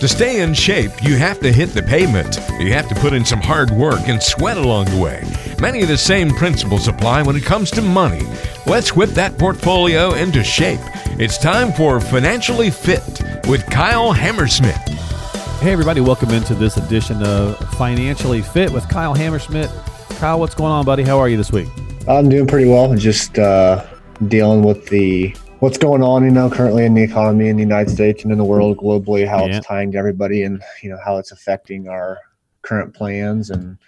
To stay in shape, you have to hit the pavement. You have to put in some hard work and sweat along the way. Many of the same principles apply when it comes to money. Let's whip that portfolio into shape. It's time for Financially Fit with Kyle Hammerschmidt. Hey, everybody, welcome into this edition of Financially Fit with Kyle Hammerschmidt. Kyle, what's going on, buddy? How are you this week? I'm doing pretty well. Just uh, dealing with the what's going on, you know, currently in the economy in the United States and in the world globally, how yeah. it's tying to everybody, and you know how it's affecting our current plans and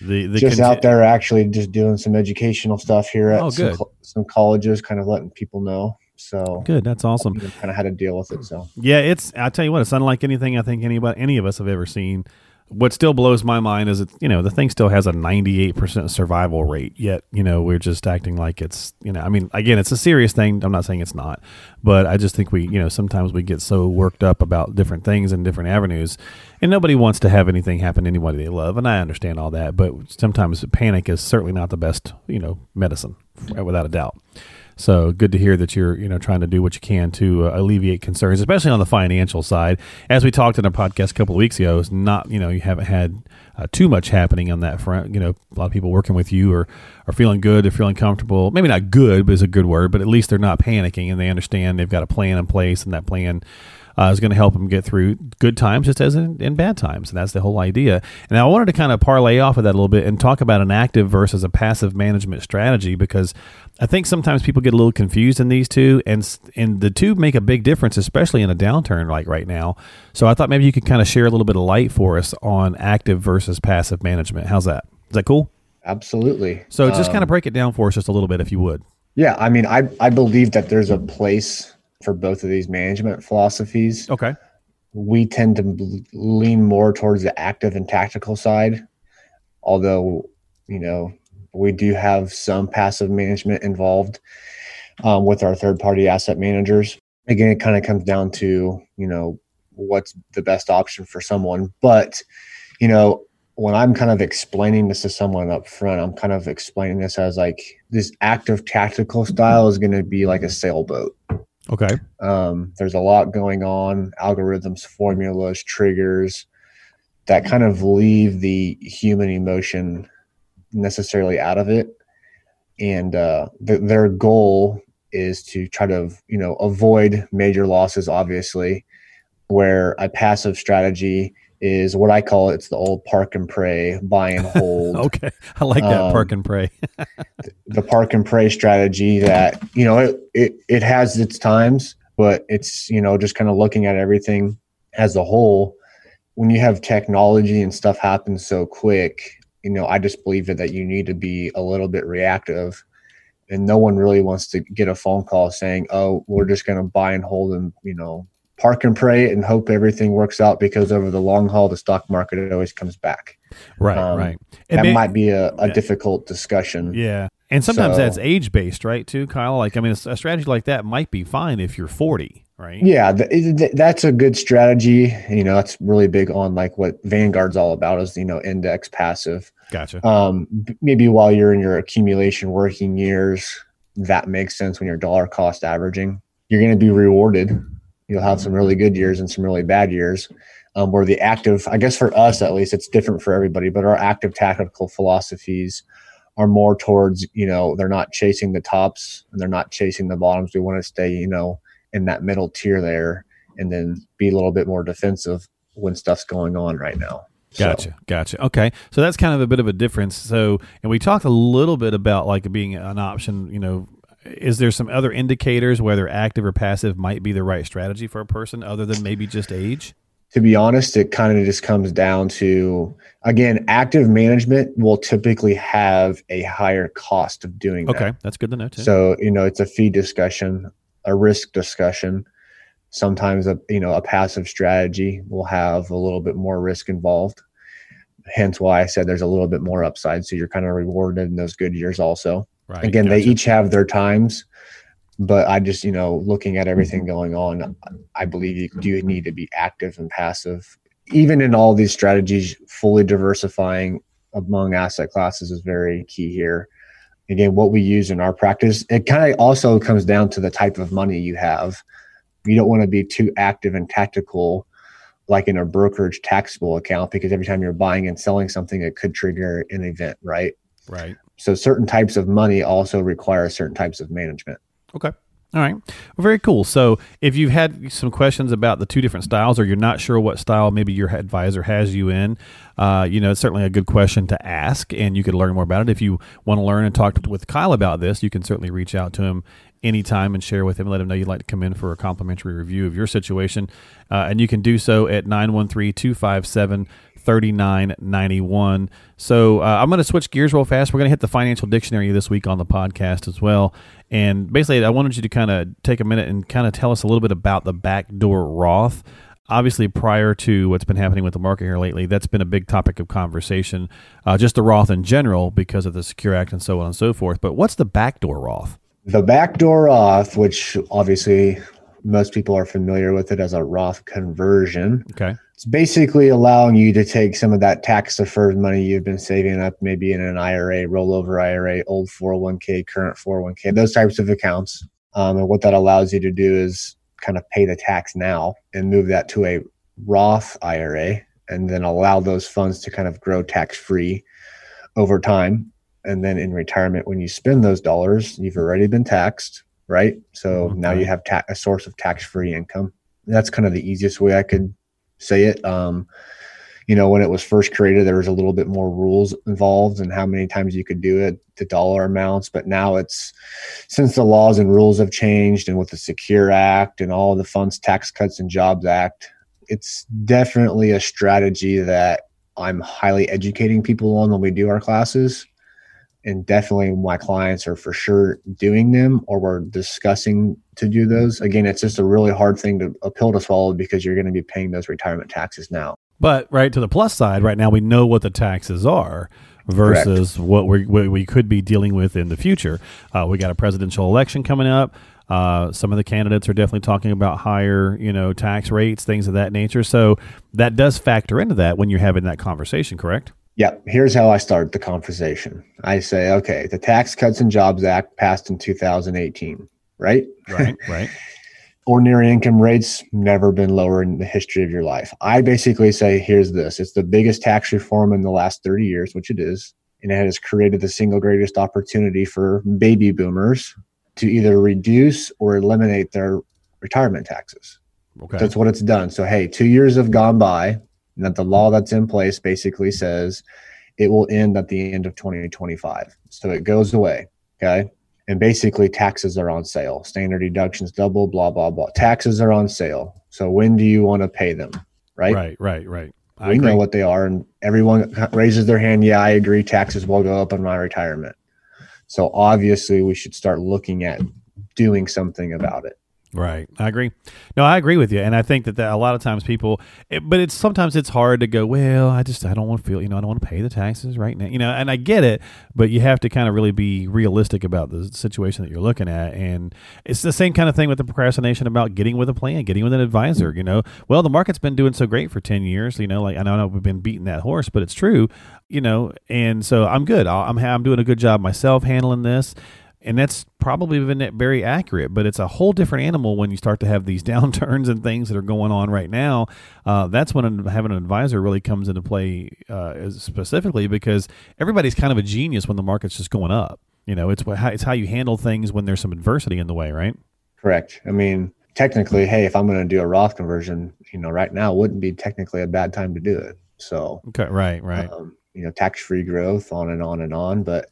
the, the just out there actually just doing some educational stuff here at oh, some, some colleges, kind of letting people know. So good. That's awesome. Kind of had to deal with it. So yeah, it's. I tell you what, it's unlike anything I think anybody, any of us have ever seen what still blows my mind is it you know the thing still has a 98% survival rate yet you know we're just acting like it's you know i mean again it's a serious thing. I'm not saying it's not but i just think we you know sometimes we get so worked up about different things and different avenues and nobody wants to have anything happen to anybody they love and i understand all that but sometimes panic is certainly not the best you know medicine without a doubt so good to hear that you're you know trying to do what you can to uh, alleviate concerns, especially on the financial side. As we talked in a podcast a couple of weeks ago, it's not you know you haven't had uh, too much happening on that front. You know, a lot of people working with you are are feeling good, they're feeling comfortable. Maybe not good, but is a good word. But at least they're not panicking and they understand they've got a plan in place, and that plan uh, is going to help them get through good times just as in, in, bad times. And that's the whole idea. And I wanted to kind of parlay off of that a little bit and talk about an active versus a passive management strategy because I think sometimes people get a little confused in these two, and and the two make a big difference, especially in a downturn like right now. So I thought maybe you could kind of share a little bit of light for us on active versus passive management. How's that? Is that cool? Absolutely. So just um, kind of break it down for us just a little bit, if you would. Yeah, I mean, I I believe that there's a place for both of these management philosophies. Okay. We tend to lean more towards the active and tactical side, although, you know, we do have some passive management involved um, with our third party asset managers. Again, it kind of comes down to, you know, what's the best option for someone. But, you know, when I'm kind of explaining this to someone up front, I'm kind of explaining this as like this active tactical style is going to be like a sailboat. Okay. Um, there's a lot going on, algorithms, formulas, triggers that kind of leave the human emotion necessarily out of it. And uh, th- their goal is to try to, you know, avoid major losses, obviously, where a passive strategy is what I call it. It's the old park and pray, buy and hold. okay, I like that um, park and pray. the park and pray strategy that you know it, it it has its times, but it's you know just kind of looking at everything as a whole. When you have technology and stuff happen so quick, you know I just believe that you need to be a little bit reactive and no one really wants to get a phone call saying, "Oh, we're just going to buy and hold and you know park and pray and hope everything works out because over the long haul, the stock market always comes back. Right, um, right. It that may, might be a, a yeah. difficult discussion. Yeah. And sometimes so, that's age based, right? Too, Kyle. Like, I mean, a, a, strategy like that might be fine if you're 40, right? Yeah, th- th- that's a good strategy. You know, that's really big on like what Vanguard's all about is you know index passive. Gotcha. Um, maybe while you're in your accumulation working years, that makes sense when you're dollar cost averaging. You're going to be rewarded You'll have some really good years and some really bad years. Um, where the active, I guess for us at least, it's different for everybody, but our active tactical philosophies are more towards, you know, they're not chasing the tops and they're not chasing the bottoms. We want to stay, you know, in that middle tier there and then be a little bit more defensive when stuff's going on right now. Gotcha. So. Gotcha. Okay. So that's kind of a bit of a difference. So, and we talked a little bit about like being an option, you know, is there some other indicators whether active or passive might be the right strategy for a person other than maybe just age? To be honest it kind of just comes down to again active management will typically have a higher cost of doing okay that. that's good to know too. So you know it's a fee discussion a risk discussion. Sometimes a you know a passive strategy will have a little bit more risk involved. Hence why i said there's a little bit more upside so you're kind of rewarded in those good years also Right. Again, gotcha. they each have their times, but I just, you know, looking at everything mm-hmm. going on, I believe you do need to be active and passive. Even in all these strategies, fully diversifying among asset classes is very key here. Again, what we use in our practice, it kind of also comes down to the type of money you have. You don't want to be too active and tactical like in a brokerage taxable account because every time you're buying and selling something it could trigger an event, right? Right. So certain types of money also require certain types of management. Okay. All right. Well, very cool. So, if you've had some questions about the two different styles, or you're not sure what style maybe your advisor has you in, uh, you know, it's certainly a good question to ask, and you could learn more about it. If you want to learn and talk with Kyle about this, you can certainly reach out to him anytime and share with him. Let him know you'd like to come in for a complimentary review of your situation. Uh, and you can do so at 913 257 3991. So uh, I'm going to switch gears real fast. We're going to hit the financial dictionary this week on the podcast as well. And basically, I wanted you to kind of take a minute and kind of tell us a little bit about the backdoor Roth. Obviously, prior to what's been happening with the market here lately, that's been a big topic of conversation, uh, just the Roth in general because of the Secure Act and so on and so forth. But what's the backdoor Roth? The backdoor Roth, which obviously most people are familiar with it as a Roth conversion. Okay. It's basically allowing you to take some of that tax deferred money you've been saving up, maybe in an IRA, rollover IRA, old 401k, current 401k, those types of accounts. Um, and what that allows you to do is kind of pay the tax now and move that to a Roth IRA and then allow those funds to kind of grow tax free over time and then in retirement when you spend those dollars you've already been taxed right so okay. now you have ta- a source of tax-free income that's kind of the easiest way i could say it um, you know when it was first created there was a little bit more rules involved and how many times you could do it the dollar amounts. But now it's since the laws and rules have changed and with the secure act and all the funds tax cuts and jobs act it's definitely a strategy that i'm highly educating people on when we do our classes and definitely my clients are for sure doing them or we're discussing to do those again it's just a really hard thing to a pill to swallow because you're going to be paying those retirement taxes now but right to the plus side right now we know what the taxes are versus Correct. what we what we could be dealing with in the future uh, we got a presidential election coming up uh, some of the candidates are definitely talking about higher, you know, tax rates, things of that nature. So that does factor into that when you're having that conversation, correct? Yeah, here's how I start the conversation. I say, okay, the Tax Cuts and Jobs Act passed in 2018, right? Right, right. Ordinary income rates never been lower in the history of your life. I basically say, here's this. It's the biggest tax reform in the last 30 years, which it is, and it has created the single greatest opportunity for baby boomers to either reduce or eliminate their retirement taxes. Okay. That's what it's done. So, hey, two years have gone by and that the law that's in place basically says it will end at the end of 2025. So it goes away. Okay. And basically, taxes are on sale. Standard deductions double, blah, blah, blah. Taxes are on sale. So when do you want to pay them? Right. Right, right, right. I we agree. know what they are. And everyone raises their hand. Yeah, I agree. Taxes will go up in my retirement. So obviously, we should start looking at doing something about it. Right. I agree. No, I agree with you. And I think that, that a lot of times people, it, but it's sometimes it's hard to go, well, I just, I don't want to feel, you know, I don't want to pay the taxes right now, you know, and I get it, but you have to kind of really be realistic about the situation that you're looking at. And it's the same kind of thing with the procrastination about getting with a plan, getting with an advisor, you know, well, the market's been doing so great for 10 years, you know, like I know we've been beating that horse, but it's true, you know, and so I'm good. I'm, I'm doing a good job myself handling this and that's probably been very accurate but it's a whole different animal when you start to have these downturns and things that are going on right now. Uh, that's when having an advisor really comes into play uh, specifically because everybody's kind of a genius when the market's just going up. You know it's what it's how you handle things when there's some adversity in the way right? Correct. I mean technically hey if i'm going to do a roth conversion you know right now wouldn't be technically a bad time to do it. So okay right right. um, you know tax free growth on and on and on. But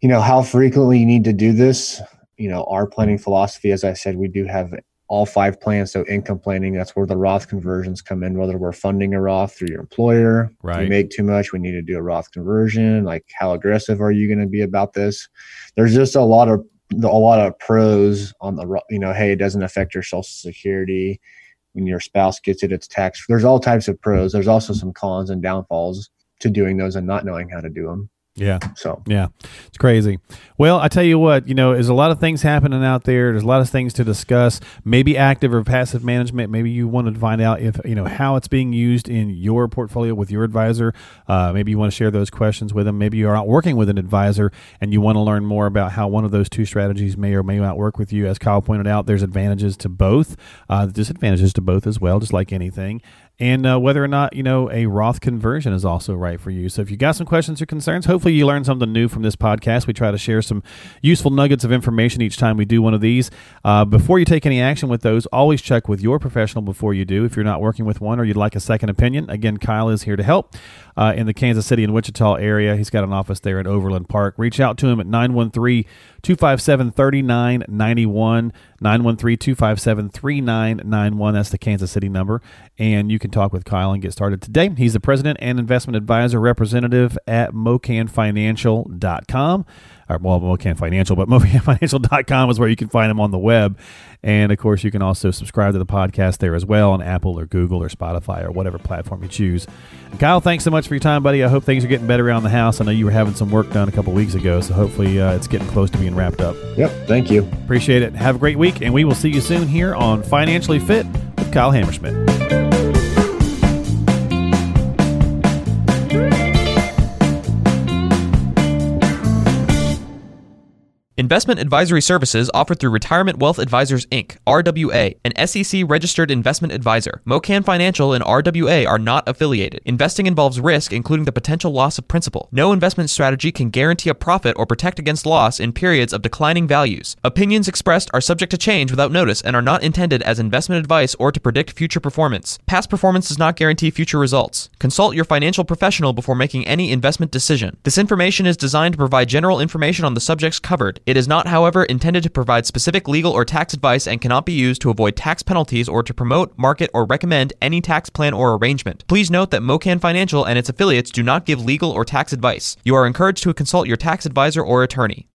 you know how frequently you need to do this you know our planning philosophy as i said we do have all five plans. So income planning that's where the roth conversions come in whether we're funding a roth through your employer right you make too much we need to do a roth conversion. Like how aggressive are you going to be about this? There's just a lot of a lot of pros on the you know hey it doesn't affect your social security. When your spouse gets it it's tax there's all types of pros. There's also some cons and downfalls to doing those and not knowing how to do them Yeah. So Yeah, it's crazy. Well, I tell you what, you know, there's a lot of things happening out there. There's a lot of things to discuss. Maybe active or passive management. Maybe you want to find out if you know how it's being used in your portfolio with your advisor. Uh, maybe you want to share those questions with them. Maybe you are not working with an advisor and you want to learn more about how one of those two strategies may or may not work with you. As Kyle pointed out, there's advantages to both, uh, disadvantages to both as well, just like anything and uh, whether or not you know a Roth conversion is also right for you. So if you got some questions or concerns, hopefully you learned something new from this podcast. We try to share some useful nuggets of information each time we do one of these. Uh, before you take any action with those, always check with your professional before you do. If you're not working with one or you'd like a second opinion, again, Kyle is here to help. Uh, in the Kansas City and Wichita area. He's got an office there in Overland Park. Reach out to him at 913 257 3991. 913 257 3991. That's the Kansas City number. And you can talk with Kyle and get started today. He's the president and investment advisor representative at mokanfinancial.com or well, MoKan Financial, but mokanfinancial.com is where you can find him on the web. And of course, you can also subscribe to the podcast there as well on Apple or Google or Spotify or whatever platform you choose. And Kyle, thanks so much for your time, buddy. I hope things are getting better around the house. I know you were having some work done a couple weeks ago, so hopefully uh, it's getting close to being wrapped up. Yep. Thank you. Appreciate it. Have a great week, and we will see you soon here on Financially Fit with Kyle Hammerschmidt. Investment advisory services offered through Retirement Wealth Advisors Inc., RWA, an SEC registered investment advisor. MoKan Financial and RWA are not affiliated. Investing involves risk, including the potential loss of principal. No investment strategy can guarantee a profit or protect against loss in periods of declining values. Opinions expressed are subject to change without notice and are not intended as investment advice or to predict future performance. Past performance does not guarantee future results. Consult your financial professional before making any investment decision. This information is designed to provide general information on the subjects covered. It is not, however, intended to provide specific legal or tax advice and cannot be used to avoid tax penalties or to promote, market, or recommend any tax plan or arrangement. Please note that MoKan Financial and its affiliates do not give legal or tax advice. You are encouraged to consult your tax advisor or attorney.